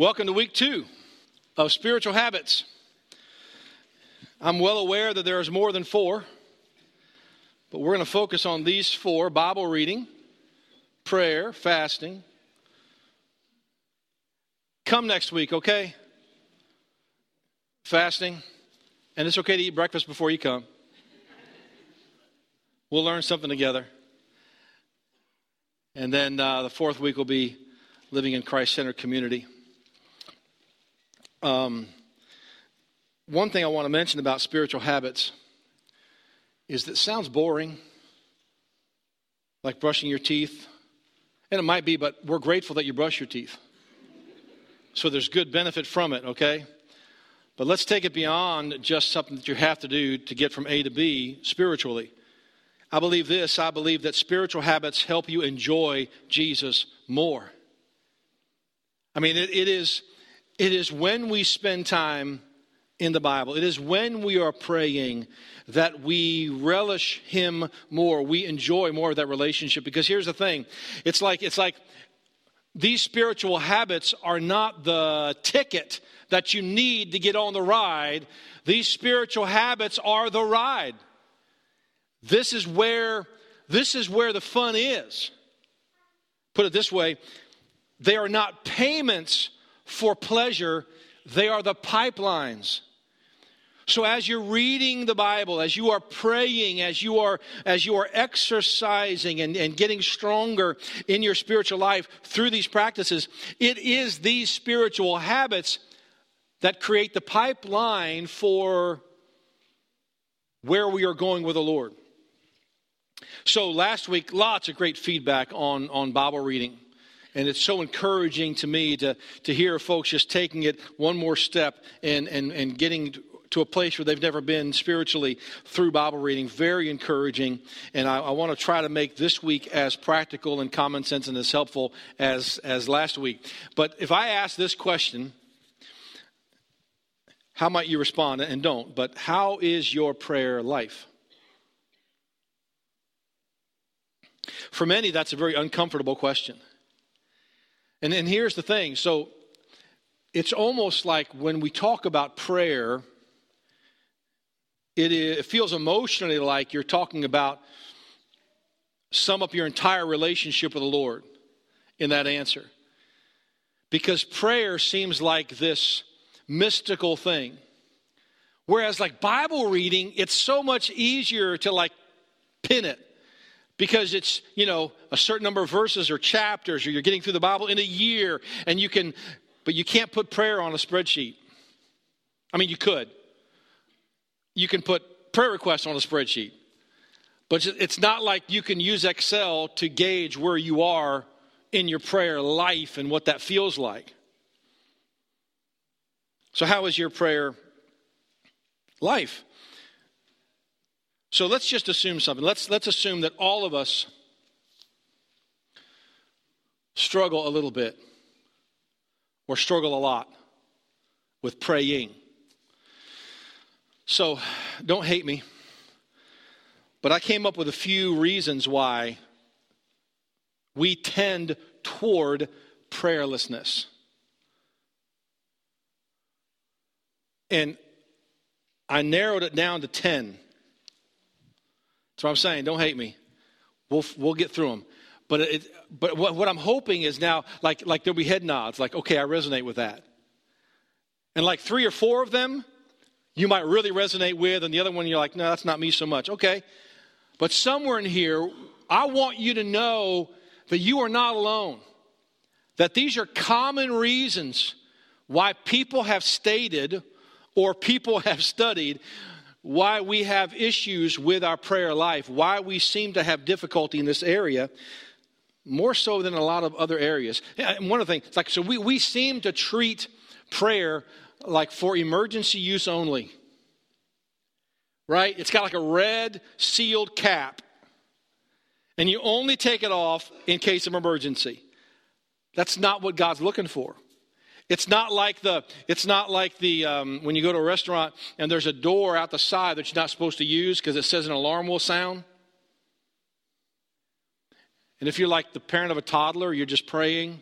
Welcome to week two of spiritual habits. I'm well aware that there's more than four, but we're going to focus on these four Bible reading, prayer, fasting. Come next week, okay? Fasting. And it's okay to eat breakfast before you come. We'll learn something together. And then uh, the fourth week will be living in Christ centered community. Um, one thing I want to mention about spiritual habits is that it sounds boring, like brushing your teeth. And it might be, but we're grateful that you brush your teeth. So there's good benefit from it, okay? But let's take it beyond just something that you have to do to get from A to B spiritually. I believe this I believe that spiritual habits help you enjoy Jesus more. I mean, it, it is it is when we spend time in the Bible, it is when we are praying that we relish Him more. We enjoy more of that relationship. Because here's the thing it's like, it's like these spiritual habits are not the ticket that you need to get on the ride. These spiritual habits are the ride. This is where this is where the fun is. Put it this way, they are not payments for pleasure, they are the pipelines. So as you're reading the Bible, as you are praying, as you are as you are exercising and, and getting stronger in your spiritual life through these practices, it is these spiritual habits that create the pipeline for where we are going with the Lord. So last week, lots of great feedback on, on Bible reading. And it's so encouraging to me to, to hear folks just taking it one more step and, and, and getting to a place where they've never been spiritually through Bible reading. Very encouraging. And I, I want to try to make this week as practical and common sense and as helpful as, as last week. But if I ask this question, how might you respond? And don't, but how is your prayer life? For many, that's a very uncomfortable question. And then here's the thing so it's almost like when we talk about prayer, it, is, it feels emotionally like you're talking about sum up your entire relationship with the Lord in that answer. Because prayer seems like this mystical thing. Whereas, like Bible reading, it's so much easier to like pin it because it's, you know, a certain number of verses or chapters, or you're getting through the Bible in a year, and you can, but you can't put prayer on a spreadsheet. I mean, you could. You can put prayer requests on a spreadsheet, but it's not like you can use Excel to gauge where you are in your prayer life and what that feels like. So, how is your prayer life? So let's just assume something. Let's, let's assume that all of us struggle a little bit or struggle a lot with praying. So don't hate me, but I came up with a few reasons why we tend toward prayerlessness. And I narrowed it down to 10. That's what I'm saying. Don't hate me. We'll, we'll get through them. But, it, but what, what I'm hoping is now, like, like there'll be head nods, like, okay, I resonate with that. And like three or four of them, you might really resonate with, and the other one you're like, no, that's not me so much. Okay. But somewhere in here, I want you to know that you are not alone. That these are common reasons why people have stated or people have studied why we have issues with our prayer life, why we seem to have difficulty in this area, more so than a lot of other areas. And one of the things, like, so we, we seem to treat prayer like for emergency use only. Right? It's got like a red sealed cap. And you only take it off in case of emergency. That's not what God's looking for. It's not like the, it's not like the, um, when you go to a restaurant and there's a door out the side that you're not supposed to use because it says an alarm will sound. And if you're like the parent of a toddler, you're just praying.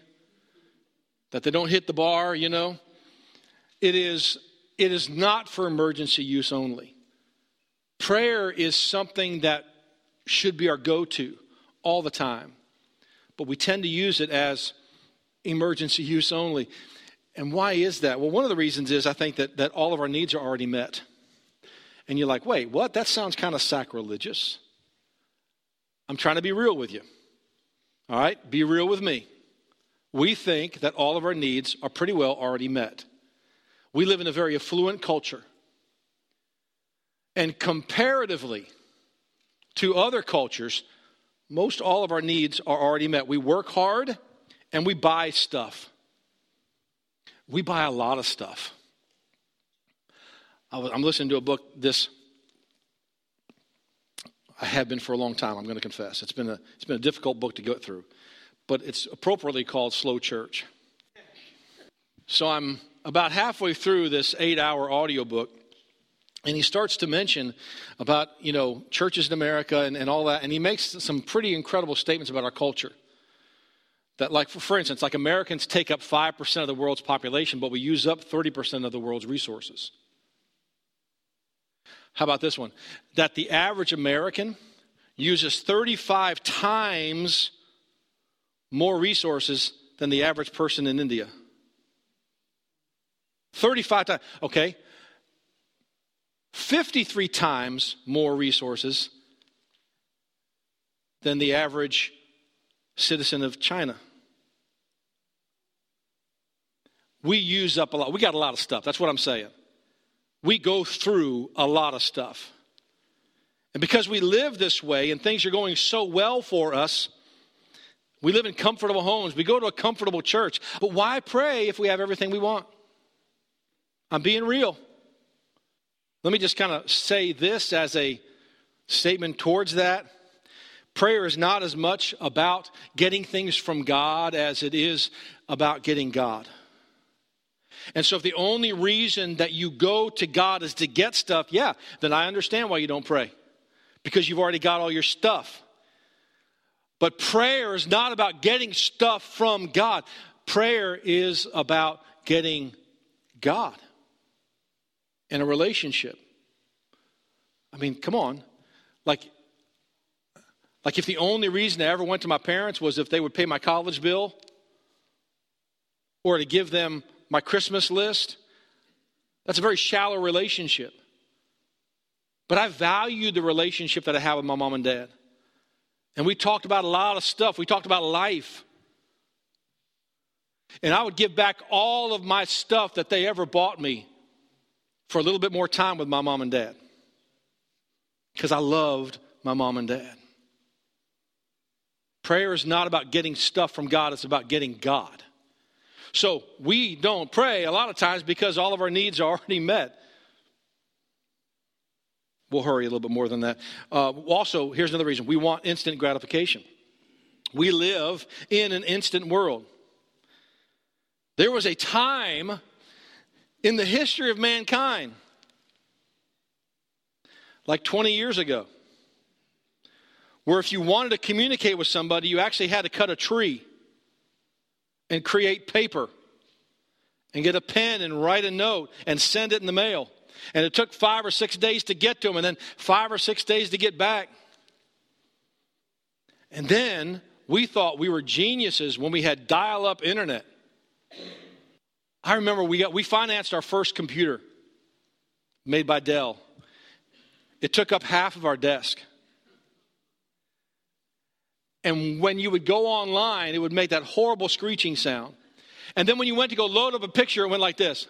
that they don't hit the bar, you know. It is, it is not for emergency use only. Prayer is something that should be our go to all the time, but we tend to use it as emergency use only. And why is that? Well, one of the reasons is I think that, that all of our needs are already met. And you're like, wait, what? That sounds kind of sacrilegious. I'm trying to be real with you. All right? Be real with me. We think that all of our needs are pretty well already met. We live in a very affluent culture. And comparatively to other cultures, most all of our needs are already met. We work hard and we buy stuff. We buy a lot of stuff. I'm listening to a book this I have been for a long time, I'm going to confess. It's been a, it's been a difficult book to go through, but it's appropriately called Slow Church. So I'm about halfway through this eight hour audiobook, and he starts to mention about, you know, churches in America and, and all that, and he makes some pretty incredible statements about our culture. That, like, for, instance, like Americans take up 5% of the world's population, but we use up 30% of the world's resources. How about this one? That the average American uses 35 times more resources than the average person in India. 35 times. Okay. 53 times more resources than the average citizen of China. We use up a lot. We got a lot of stuff. That's what I'm saying. We go through a lot of stuff. And because we live this way and things are going so well for us, we live in comfortable homes. We go to a comfortable church. But why pray if we have everything we want? I'm being real. Let me just kind of say this as a statement towards that. Prayer is not as much about getting things from God as it is about getting God. And so, if the only reason that you go to God is to get stuff, yeah, then I understand why you don't pray because you've already got all your stuff. But prayer is not about getting stuff from God, prayer is about getting God in a relationship. I mean, come on. Like, like if the only reason I ever went to my parents was if they would pay my college bill or to give them my Christmas list. That's a very shallow relationship. But I value the relationship that I have with my mom and dad. And we talked about a lot of stuff. We talked about life. And I would give back all of my stuff that they ever bought me for a little bit more time with my mom and dad. Because I loved my mom and dad. Prayer is not about getting stuff from God, it's about getting God. So we don't pray a lot of times because all of our needs are already met. We'll hurry a little bit more than that. Uh, also, here's another reason we want instant gratification. We live in an instant world. There was a time in the history of mankind, like 20 years ago, where if you wanted to communicate with somebody, you actually had to cut a tree and create paper and get a pen and write a note and send it in the mail. And it took five or six days to get to them, and then five or six days to get back. And then we thought we were geniuses when we had dial up internet. I remember we, got, we financed our first computer made by Dell. It took up half of our desk. And when you would go online, it would make that horrible screeching sound. And then when you went to go load up a picture, it went like this.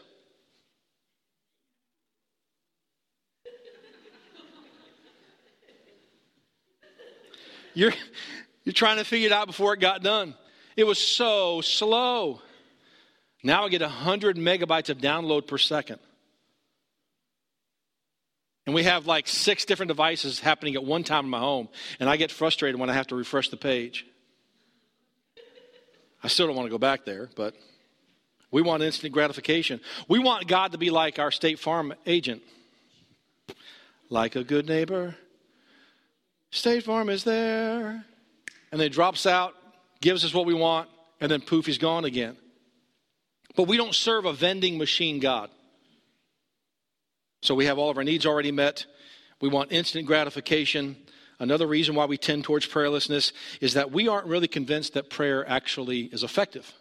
You're, you're trying to figure it out before it got done. It was so slow. Now I get 100 megabytes of download per second. And we have like six different devices happening at one time in my home. And I get frustrated when I have to refresh the page. I still don't want to go back there, but we want instant gratification. We want God to be like our State Farm agent. Like a good neighbor, State Farm is there. And then drops out, gives us what we want, and then poof, he's gone again. But we don't serve a vending machine God. So we have all of our needs already met. We want instant gratification. Another reason why we tend towards prayerlessness is that we aren't really convinced that prayer actually is effective.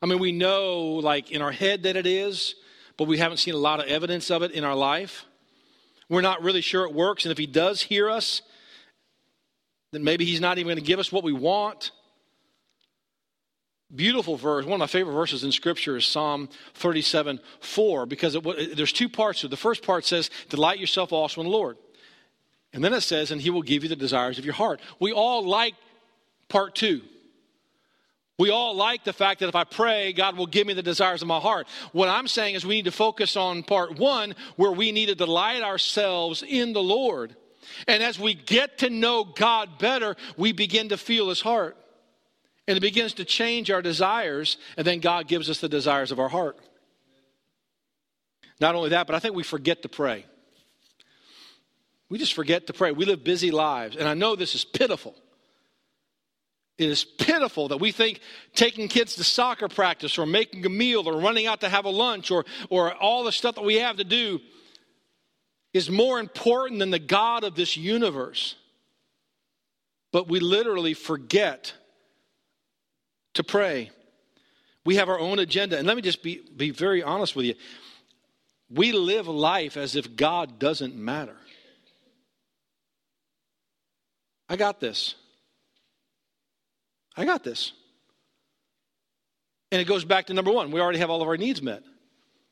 I mean, we know, like, in our head that it is, but we haven't seen a lot of evidence of it in our life. We're not really sure it works. And if He does hear us, then maybe He's not even going to give us what we want. Beautiful verse. One of my favorite verses in Scripture is Psalm 37 4, because it, there's two parts to it. The first part says, Delight yourself also in the Lord. And then it says, and he will give you the desires of your heart. We all like part two. We all like the fact that if I pray, God will give me the desires of my heart. What I'm saying is we need to focus on part one, where we need to delight ourselves in the Lord. And as we get to know God better, we begin to feel his heart. And it begins to change our desires, and then God gives us the desires of our heart. Not only that, but I think we forget to pray. We just forget to pray. We live busy lives. And I know this is pitiful. It is pitiful that we think taking kids to soccer practice or making a meal or running out to have a lunch or, or all the stuff that we have to do is more important than the God of this universe. But we literally forget to pray. We have our own agenda. And let me just be, be very honest with you. We live life as if God doesn't matter. I got this. I got this. And it goes back to number one we already have all of our needs met.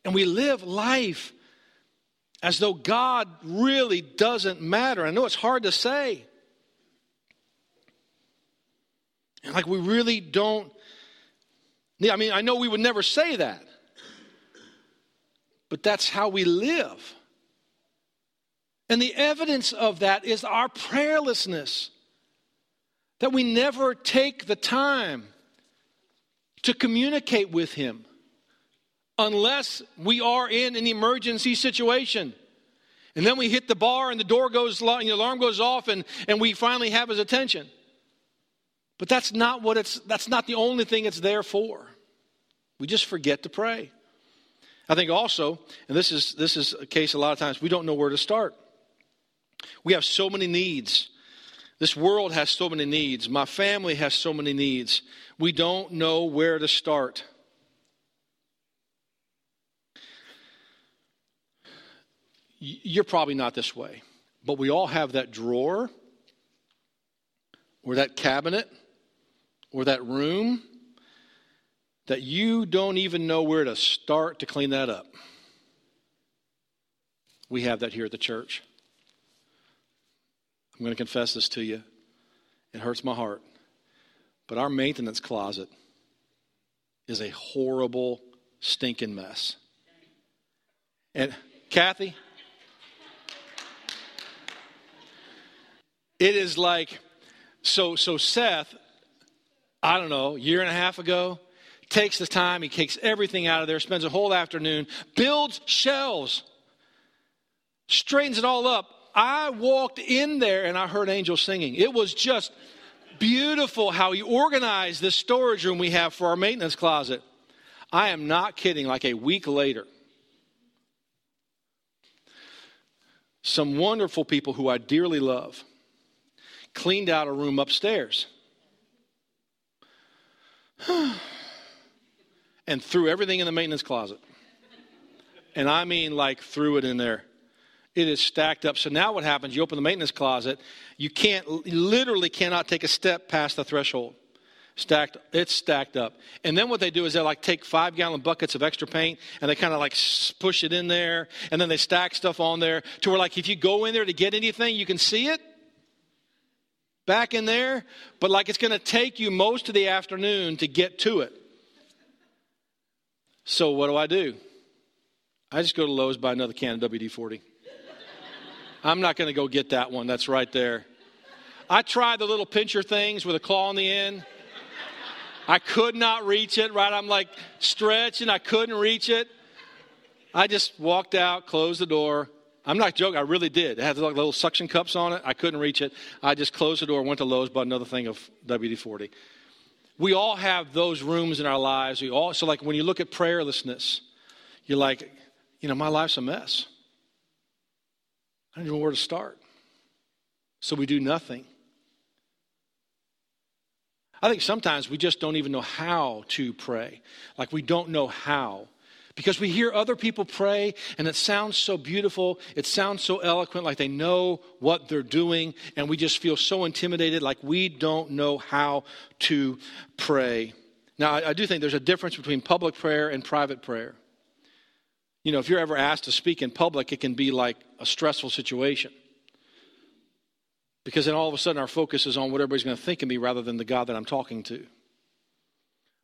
And we live life as though God really doesn't matter. I know it's hard to say. And like we really don't. I mean, I know we would never say that. But that's how we live. And the evidence of that is our prayerlessness. That we never take the time to communicate with Him unless we are in an emergency situation. And then we hit the bar and the door goes, the alarm goes off and, and we finally have his attention. But that's not what it's, that's not the only thing it's there for. We just forget to pray. I think also, and this is, this is a case a lot of times, we don't know where to start. We have so many needs. This world has so many needs. My family has so many needs. We don't know where to start. You're probably not this way, but we all have that drawer or that cabinet or that room that you don't even know where to start to clean that up. We have that here at the church. I'm going to confess this to you. It hurts my heart. But our maintenance closet is a horrible, stinking mess. And Kathy, it is like so so Seth, I don't know, year and a half ago, takes the time, he takes everything out of there, spends a whole afternoon, builds shelves, straightens it all up, I walked in there and I heard angels singing. It was just beautiful how he organized this storage room we have for our maintenance closet. I am not kidding, like a week later. Some wonderful people who I dearly love cleaned out a room upstairs and threw everything in the maintenance closet. And I mean, like, threw it in there. It is stacked up. So now what happens? You open the maintenance closet, you can't, literally cannot take a step past the threshold. Stacked, it's stacked up. And then what they do is they like take five gallon buckets of extra paint and they kind of like push it in there and then they stack stuff on there to where like if you go in there to get anything, you can see it back in there, but like it's going to take you most of the afternoon to get to it. So what do I do? I just go to Lowe's, buy another can of WD 40. I'm not going to go get that one. That's right there. I tried the little pincher things with a claw on the end. I could not reach it, right? I'm like stretching, I couldn't reach it. I just walked out, closed the door. I'm not joking, I really did. It had like little suction cups on it. I couldn't reach it. I just closed the door, went to Lowe's, bought another thing of WD 40. we all have those rooms in our lives. We all, so, like, when you look at prayerlessness, you're like, you know, my life's a mess. I don't even know where to start. So we do nothing. I think sometimes we just don't even know how to pray. Like we don't know how. Because we hear other people pray and it sounds so beautiful, it sounds so eloquent, like they know what they're doing, and we just feel so intimidated, like we don't know how to pray. Now, I, do think there's a difference between public prayer and private prayer. You know, if you're ever asked to speak in public, it can be like a stressful situation. Because then all of a sudden our focus is on what everybody's going to think of me rather than the God that I'm talking to.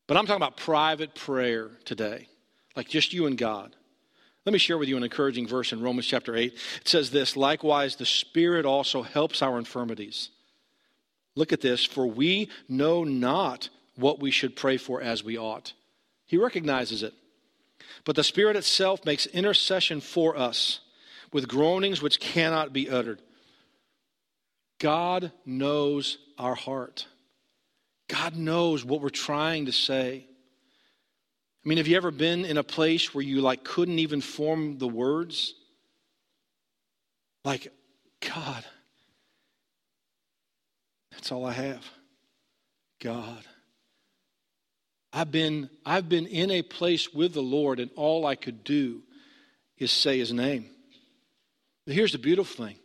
But I'm talking about private prayer today, like just you and God. Let me share with you an encouraging verse in Romans chapter 8. It says this Likewise, the Spirit also helps our infirmities. Look at this, for we know not what we should pray for as we ought. He recognizes it. But the Spirit itself makes intercession for us with groanings which cannot be uttered. God knows our heart. God knows what we're trying to say. I mean, have you ever been in a place where you like couldn't even form the words? Like, God, that's all I have. God. I've been, I've been in a place with the Lord, and all I could do is say his name. But here's the beautiful thing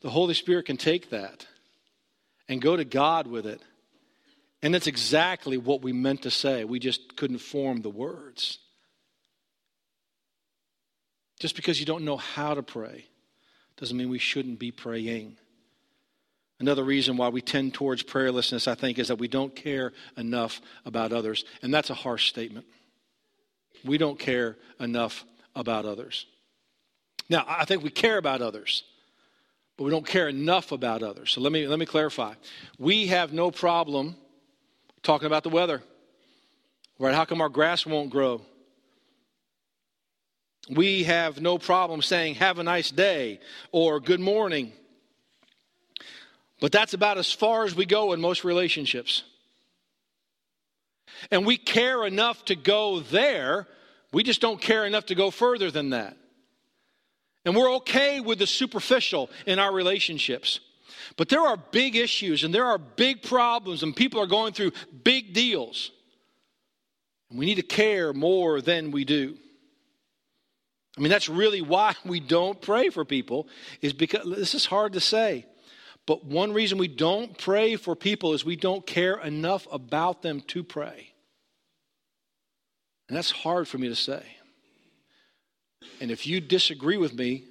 the Holy Spirit can take that and go to God with it. And that's exactly what we meant to say. We just couldn't form the words. Just because you don't know how to pray doesn't mean we shouldn't be praying. Another reason why we tend towards prayerlessness, I think, is that we don't care enough about others. And that's a harsh statement. We don't care enough about others. Now, I think we care about others but we don't care enough about others. So let me, let me clarify. We have no problem talking about the weather. Right? How come our grass won't grow? We have no problem saying, have a nice day or good morning. But that's about as far as we go in most relationships. And we care enough to go there, we just don't care enough to go further than that. And we're okay with the superficial in our relationships. But there are big issues and there are big problems, and people are going through big deals. And we need to care more than we do. I mean, that's really why we don't pray for people, is because this is hard to say. But one reason we don't pray for people is we don't care enough about them to pray. And that's hard for me to say. And if you disagree with me,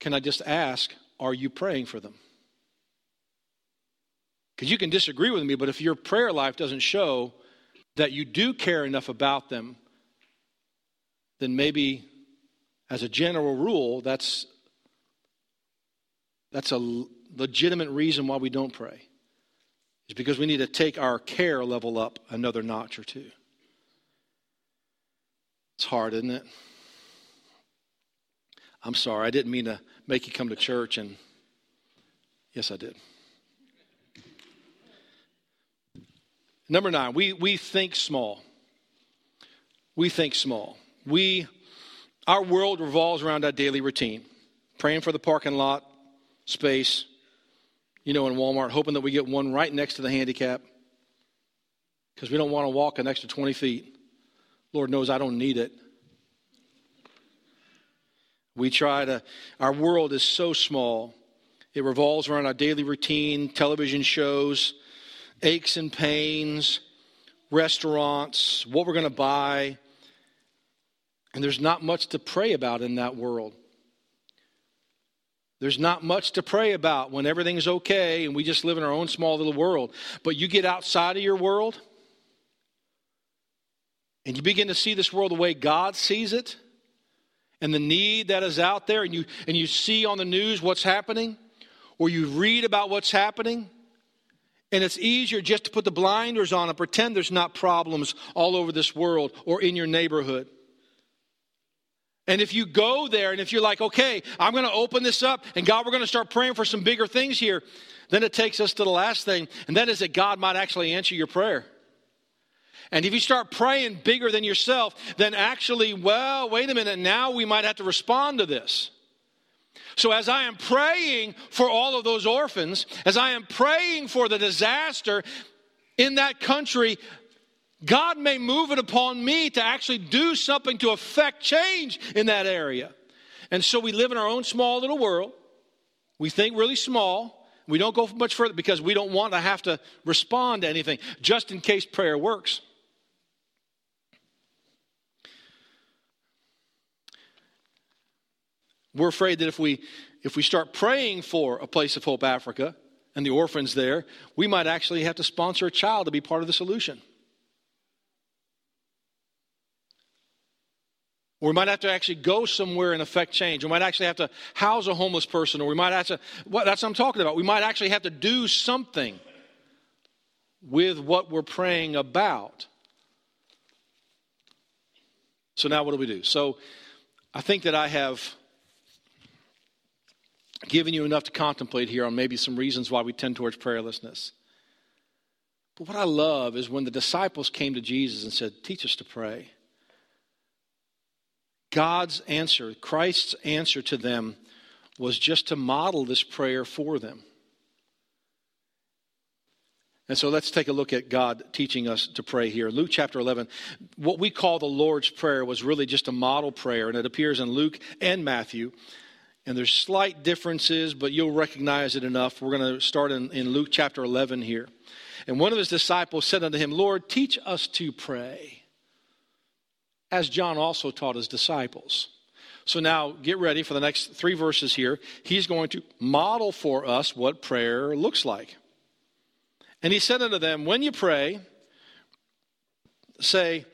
can I just ask, are you praying for them? Because you can disagree with me, but if your prayer life doesn't show that you do care enough about them, then maybe as a general rule, that's, that's a legitimate reason why we don't pray. Is because we need to take our care level up another notch or two. It's hard, isn't it? I'm sorry, I didn't mean to make you come to church, and yes, I did. Number nine, we, we think small. We think small. We, our world revolves around our daily routine. Praying for the parking lot space, you know, in Walmart, hoping that we get one right next to the handicap because we don't want to walk an extra 20 feet. Lord knows I don't need it. We try to, our world is so small. It revolves around our daily routine, television shows, aches and pains, restaurants, what we're going to buy. And there's not much to pray about in that world. There's not much to pray about when everything's okay and we just live in our own small little world. But you get outside of your world, and you begin to see this world the way God sees it and the need that is out there, and you, and you see on the news what's happening, or you read about what's happening, and it's easier just to put the blinders on and pretend there's not problems all over this world or in your neighborhood. And if you go there and if you're like, okay, I'm going to open this up and God, we're going to start praying for some bigger things here, then it takes us to the last thing, and that is that God might actually answer your prayer. And if you start praying bigger than yourself, then actually, well, wait a minute, now we might have to respond to this. So, as I am praying for all of those orphans, as I am praying for the disaster in that country, God may move it upon me to actually do something to affect change in that area. And so we live in our own small little world. We think really small. We don't go much further because we don't want to have to respond to anything, just in case prayer works. We're afraid that if we, if we start praying for a place of hope Africa and the orphans there, we might actually have to sponsor a child to be part of the solution. We might have to actually go somewhere and affect change. We might actually have to house a homeless person, or we might have to, well, that's what I'm talking about. We might actually have to do something with what we're praying about. So now what do we do? So I think that I have given you enough to contemplate here on maybe some reasons why we tend towards prayerlessness. But what I love is when the disciples came to Jesus and said, Teach us to pray. God's answer, Christ's answer to them, was just to model this prayer for them. And so let's take a look at God teaching us to pray here. Luke chapter 11, what we call the Lord's Prayer was really just a model prayer, and it appears in Luke and Matthew. And there's slight differences, but you'll recognize it enough. We're going to start in, in Luke chapter 11 here. And one of his disciples said unto him, Lord, teach us to pray as John also taught his disciples. So now get ready for the next three verses here. He's going to model for us what prayer looks like. And he said unto them, When you pray, say,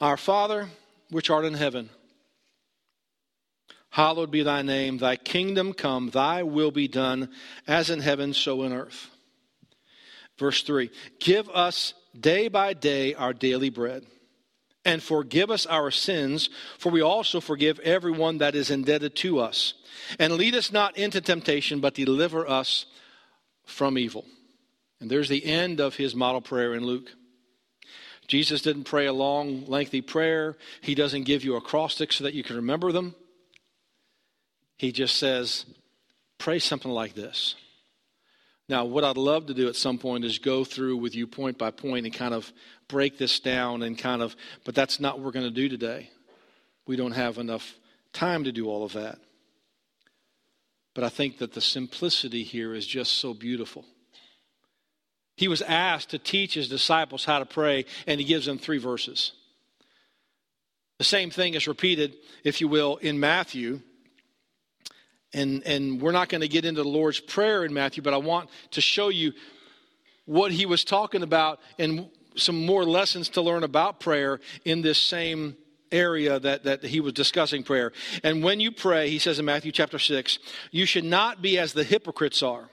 Our Father, which art in heaven, hallowed be thy name, thy kingdom come, thy will be done, as in heaven, so in earth. Verse 3 Give us day by day our daily bread and forgive us our sins, for we also forgive everyone that is indebted to us. And lead us not into temptation, but deliver us from evil. And there's the end of his model prayer in Luke. Jesus didn't pray a long, lengthy prayer. He doesn't give you acrostics so that you can remember them. He just says, pray something like this. Now, what I'd love to do at some point is go through with you point by point and kind of break this down and kind of, but that's not what we're going to do today. We don't have enough time to do all of that. But I think that the simplicity here is just so beautiful. He was asked to teach his disciples how to pray, and he gives them three verses. The same thing is repeated, if you will, in Matthew and, and we're not going to get into the Lord's Prayer in Matthew, but I want to show you what he was talking about and some more lessons to learn about prayer in this same area that, that he was discussing prayer. And when you pray, he says in Matthew chapter 6, you should not be as the hypocrites are.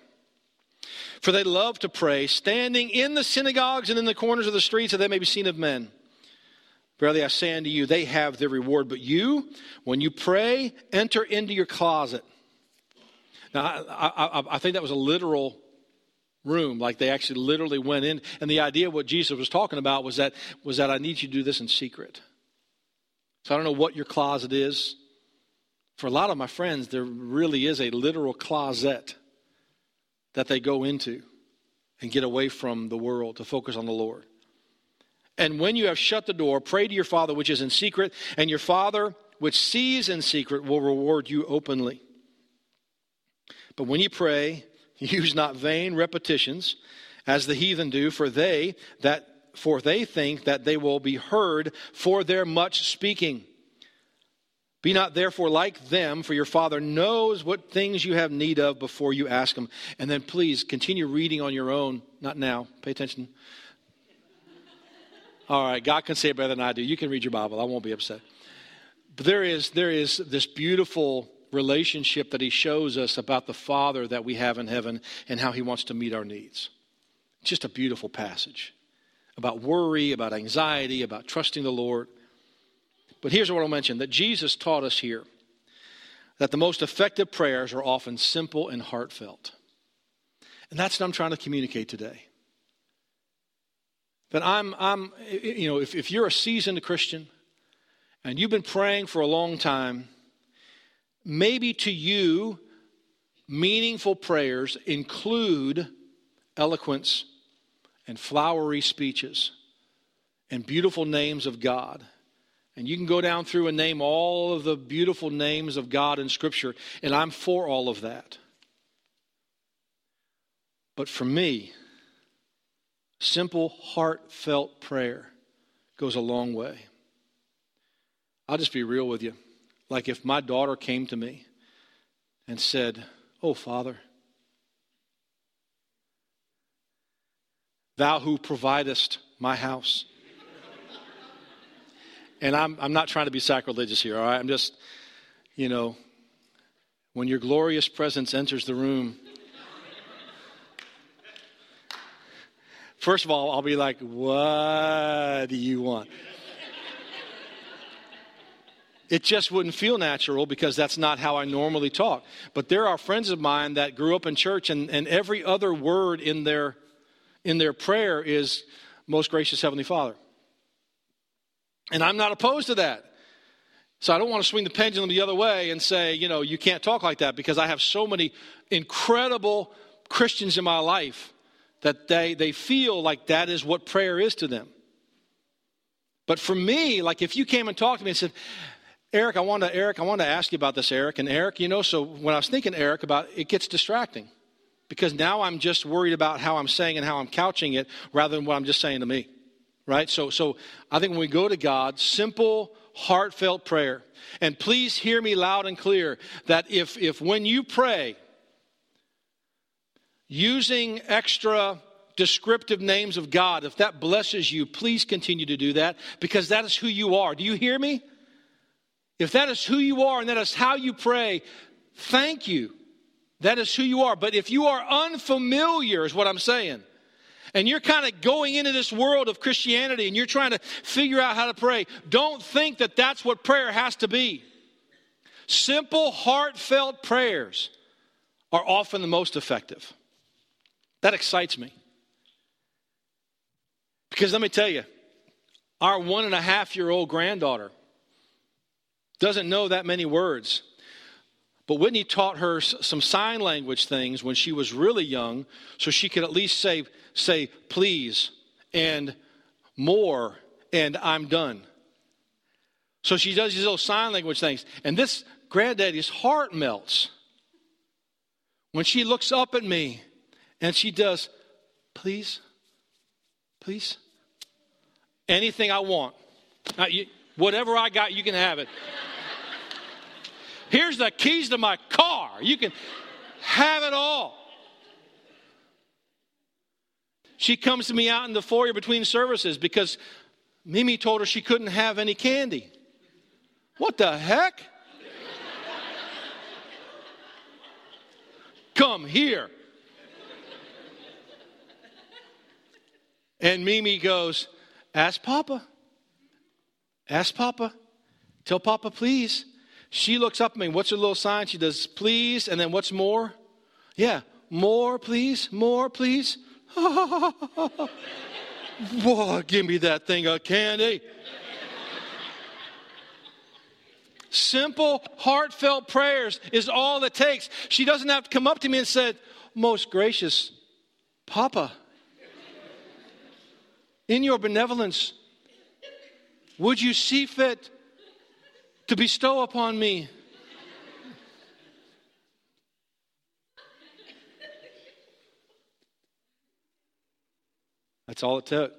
For they love to pray, standing in the synagogues and in the corners of the streets, that they may be seen of men. Verily I say unto you, they have their reward. But you, when you pray, enter into your closet now, I, I, I think that was a literal room like they actually literally went in. And the idea of what jesus was talking about was that was that i need you to do this in secret. So i don't know what your closet is. For a lot of my friends there really is a literal closet that they go into and get away from the world to focus on the lord. And when you have shut the door pray to your father which is in secret and your father which sees in secret will reward you openly but when you pray, use not vain repetitions as the heathen do, for they that for they think that they will be heard for their much speaking. Be not therefore like them, for your Father knows what things you have need of before you ask Him. And then please continue reading on your own. Not now. Pay attention. All right, God can say it better than I do. You can read your Bible. I won't be upset. But there is, there is this beautiful relationship that he shows us about the Father that we have in heaven and how he wants to meet our needs. Just a beautiful passage about worry, about anxiety, about trusting the Lord. But here's what I'll mention that Jesus taught us here that the most effective prayers are often simple and heartfelt. And that's what I'm trying to communicate today. That I'm, I'm you know, if, if you're a seasoned Christian and you've been praying for a long time, maybe to you, meaningful prayers include eloquence and flowery speeches and beautiful names of God. And you can go down through and name all of the beautiful names of God in Scripture, and I'm for all of that. But for me, simple, heartfelt prayer goes a long way. I'll just be real with you. Like if my daughter came to me and said, Oh, Father, thou who providest my house. and I'm, I'm not trying to be sacrilegious here, all right? I'm just, you know, when your glorious presence enters the room, first of all, I'll be like, what do you want? It just wouldn't feel natural because that's not how I normally talk. But there are friends of mine that grew up in church, and, and every other word in their, in their prayer is, Most gracious Heavenly Father. And I'm not opposed to that. So I don't want to swing the pendulum the other way and say, you know, you can't talk like that because I have so many incredible Christians in my life that they, they feel like that is what prayer is to them. But for me, like if you came and talked to me and said, Eric, I want to Eric, I want to ask you about this, Eric. And Eric, you know, so when I was thinking, Eric, about it gets distracting because now I'm just worried about how I'm saying and how I'm couching it rather than what I'm just saying to me. Right? So so I think when we go to God, simple, heartfelt prayer. And please hear me loud and clear that if if when you pray using extra descriptive names of God, if that blesses you, please continue to do that because that is who you are. Do you hear me? If that is who you are and that is how you pray, thank you. That is who you are. But if you are unfamiliar, is what I'm saying, and you're kind of going into this world of Christianity and you're trying to figure out how to pray, don't think that that's what prayer has to be. Simple, heartfelt prayers are often the most effective. That excites me. Because let me tell you, our one and a half year old granddaughter doesn't know that many words. But Whitney taught her some sign language things when she was really young, so she could at least say, say please and more and I'm done. So she does these little sign language things. And this granddaddy's heart melts when she looks up at me and she does, please, please, anything I want. Now, you, whatever I got, you can have it. Here's the keys to my car. You can have it all. She comes to me out in the foyer between services because Mimi told her she couldn't have any candy. What the heck? Come here. And Mimi goes, Ask Papa. Ask Papa. Tell Papa, please. She looks up at me. What's her little sign? She does, please. And then what's more? Yeah, more, please. More, please. Boy, give me that thing of candy. Simple, heartfelt prayers is all it takes. She doesn't have to come up to me and say, Most gracious Papa, in your benevolence, would you see fit to bestow upon me. That's all it took.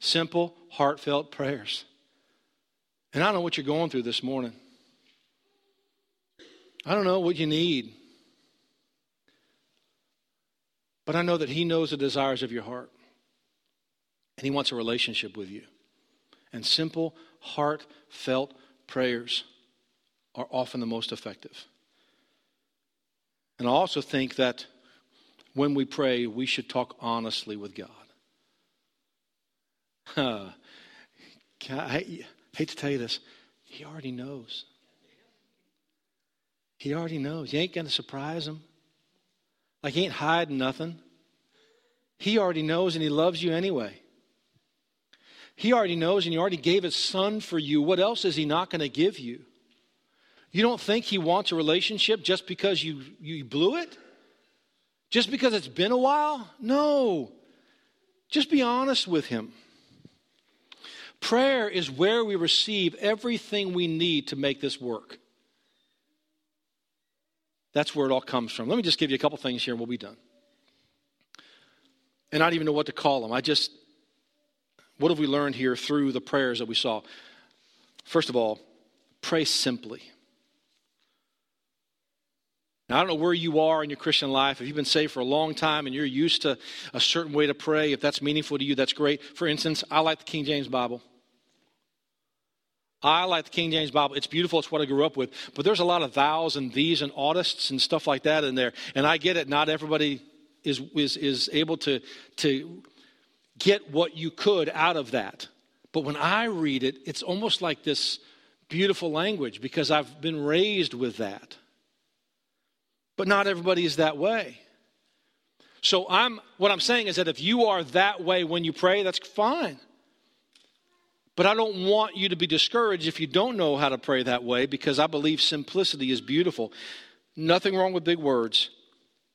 Simple, heartfelt prayers. And I don't know what you're going through this morning. I don't know what you need. But I know that He knows the desires of your heart. And He wants a relationship with you. And simple, heartfelt prayers are often the most effective. And I also think that when we pray, we should talk honestly with God. Uh, I hate to tell you this. He already knows. He already knows. You ain't going to surprise him. Like, he ain't hiding nothing. He already knows and he loves you anyway. He already knows and he already gave his son for you. What else is he not going to give you? You don't think he wants a relationship just because you, you blew it? Just because it's been a while? No. Just be honest with him. Prayer is where we receive everything we need to make this work. That's where it all comes from. Let me just give you a couple things here and we'll be done. And I don't even know what to call them. I just, what have we learned here through the prayers that we saw? First of all, pray simply. Now, I don't know where you are in your Christian life. If you've been saved for a long time and you're used to a certain way to pray, if that's meaningful to you, that's great. For instance, I like the King James Bible. I like the King James Bible. It's beautiful. It's what I grew up with. But there's a lot of thous and thees and oughtists and stuff like that in there. And I get it. Not everybody is, is, is able to, to get what you could out of that. But when I read it, it's almost like this beautiful language because I've been raised with that. But not everybody is that way. So I'm what I'm saying is that if you are that way when you pray, that's fine. But I don't want you to be discouraged if you don't know how to pray that way because I believe simplicity is beautiful. Nothing wrong with big words,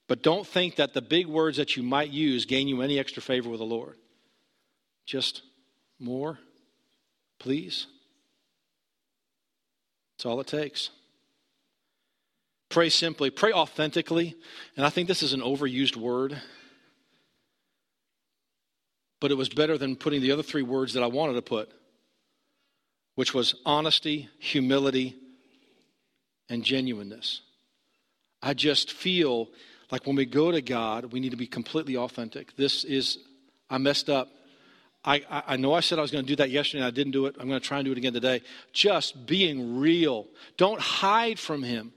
but don't think that the big words that you might use gain you any extra favor with the Lord. Just more, please. That's all it takes. Pray simply, pray authentically. And I think this is an overused word. But it was better than putting the other three words that I wanted to put which was honesty, humility, and genuineness. I just feel like when we go to God, we need to be completely authentic. This is, I messed up. I, I know I said I was going to do that yesterday and I didn't do it. I'm going to try and do it again today. Just being real. Don't hide from Him.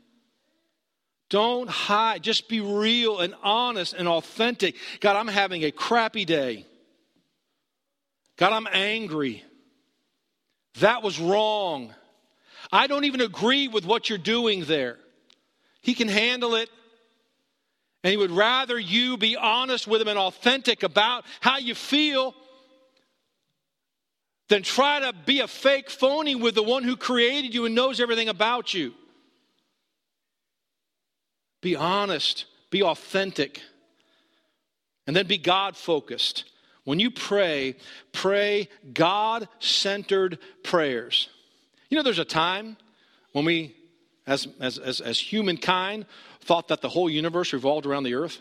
Don't hide. Just be real and honest and authentic. God, I'm having a crappy day. God, I'm angry. That was wrong. I don't even agree with what you're doing there. He can handle it. And he would rather you be honest with him and authentic about how you feel than try to be a fake phony with the one who created you and knows everything about you. Be honest, be authentic, and then be God focused. When you pray, pray God centered prayers. You know, there's a time when we, as, as, as, as humankind, thought that the whole universe revolved around the earth.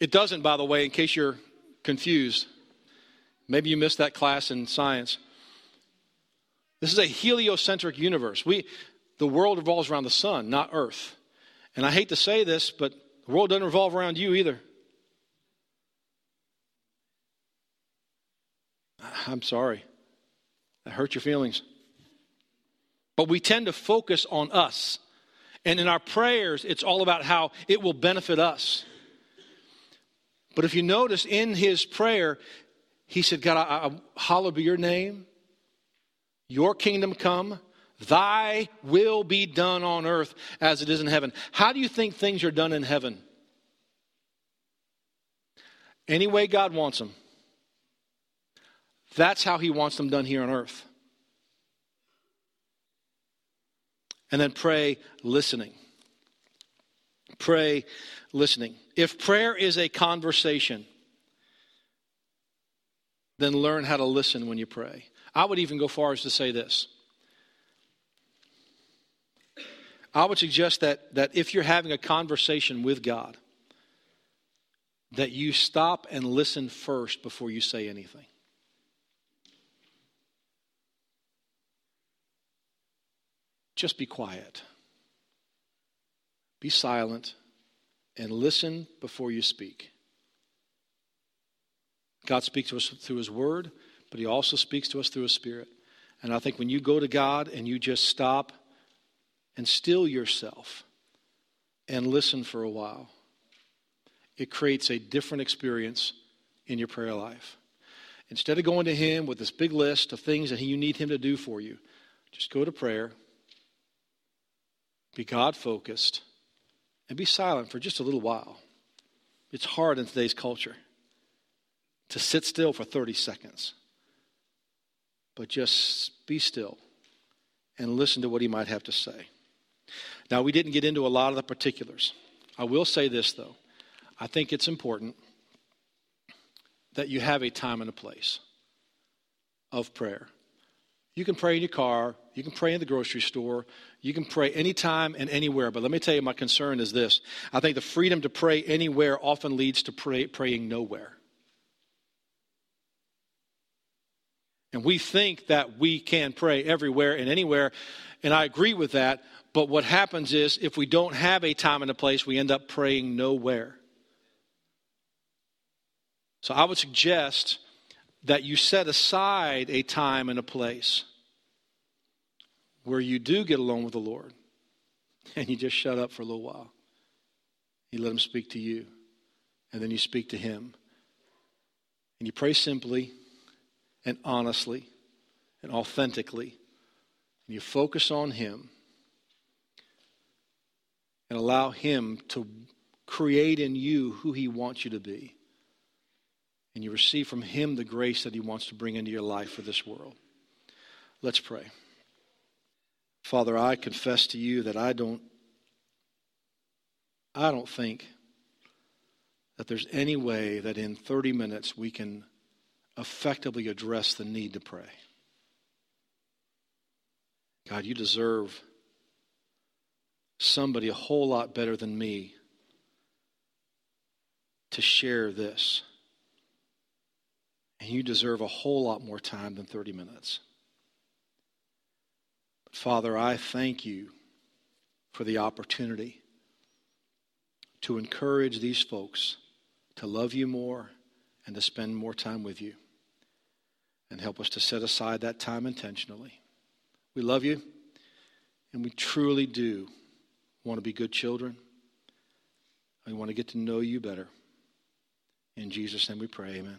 It doesn't, by the way, in case you're confused. Maybe you missed that class in science. This is a heliocentric universe. We, the world revolves around the sun, not earth. And I hate to say this, but the world doesn't revolve around you either. I'm sorry. That hurt your feelings. But we tend to focus on us. And in our prayers, it's all about how it will benefit us. But if you notice in his prayer, he said, God, I, I, hallowed be your name, your kingdom come, thy will be done on earth as it is in heaven. How do you think things are done in heaven? Any way God wants them. That's how he wants them done here on earth. And then pray listening. Pray listening. If prayer is a conversation, then learn how to listen when you pray. I would even go far as to say this. I would suggest that, that if you're having a conversation with God, that you stop and listen first before you say anything. just be quiet. Be silent and listen before you speak. God speaks to us through His Word, but He also speaks to us through His Spirit. And I think when you go to God and you just stop and still yourself and listen for a while, it creates a different experience in your prayer life. instead of going to Him with this big list of things that you need Him to do for you, just go to prayer, be God focused, and be silent for just a little while. It's hard in today's culture to sit still for 30 seconds, but just be still and listen to what He might have to say. Now, we didn't get into a lot of the particulars. I will say this, though. I think it's important that you have a time and a place of prayer. You can pray in your car, you can pray in the grocery store, you can pray anytime and anywhere. But let me tell you, my concern is this I think the freedom to pray anywhere often leads to pray, praying nowhere. And we think that we can pray everywhere and anywhere, and I agree with that. But what happens is, if we don't have a time and a place, we end up praying nowhere. So I would suggest that you set aside a time and a place where you do get alone with the Lord and you just shut up for a little while. You let Him speak to you, and then you speak to Him. And you pray simply and honestly and authentically, and you focus on Him and allow Him to create in you who He wants you to be and you receive from Him the grace that He wants to bring into your life for this world. Let's pray. Father, I confess to you that I don't I don't think that there's any way that in 30 minutes we can effectively address the need to pray. God, you deserve somebody a whole lot better than me to share this. And you deserve a whole lot more time than 30 minutes. But Father, I thank you for the opportunity to encourage these folks to love you more and to spend more time with you. And help us to set aside that time intentionally. We love you, and we truly do want to be good children. We want to get to know you better. In Jesus' name we pray, amen.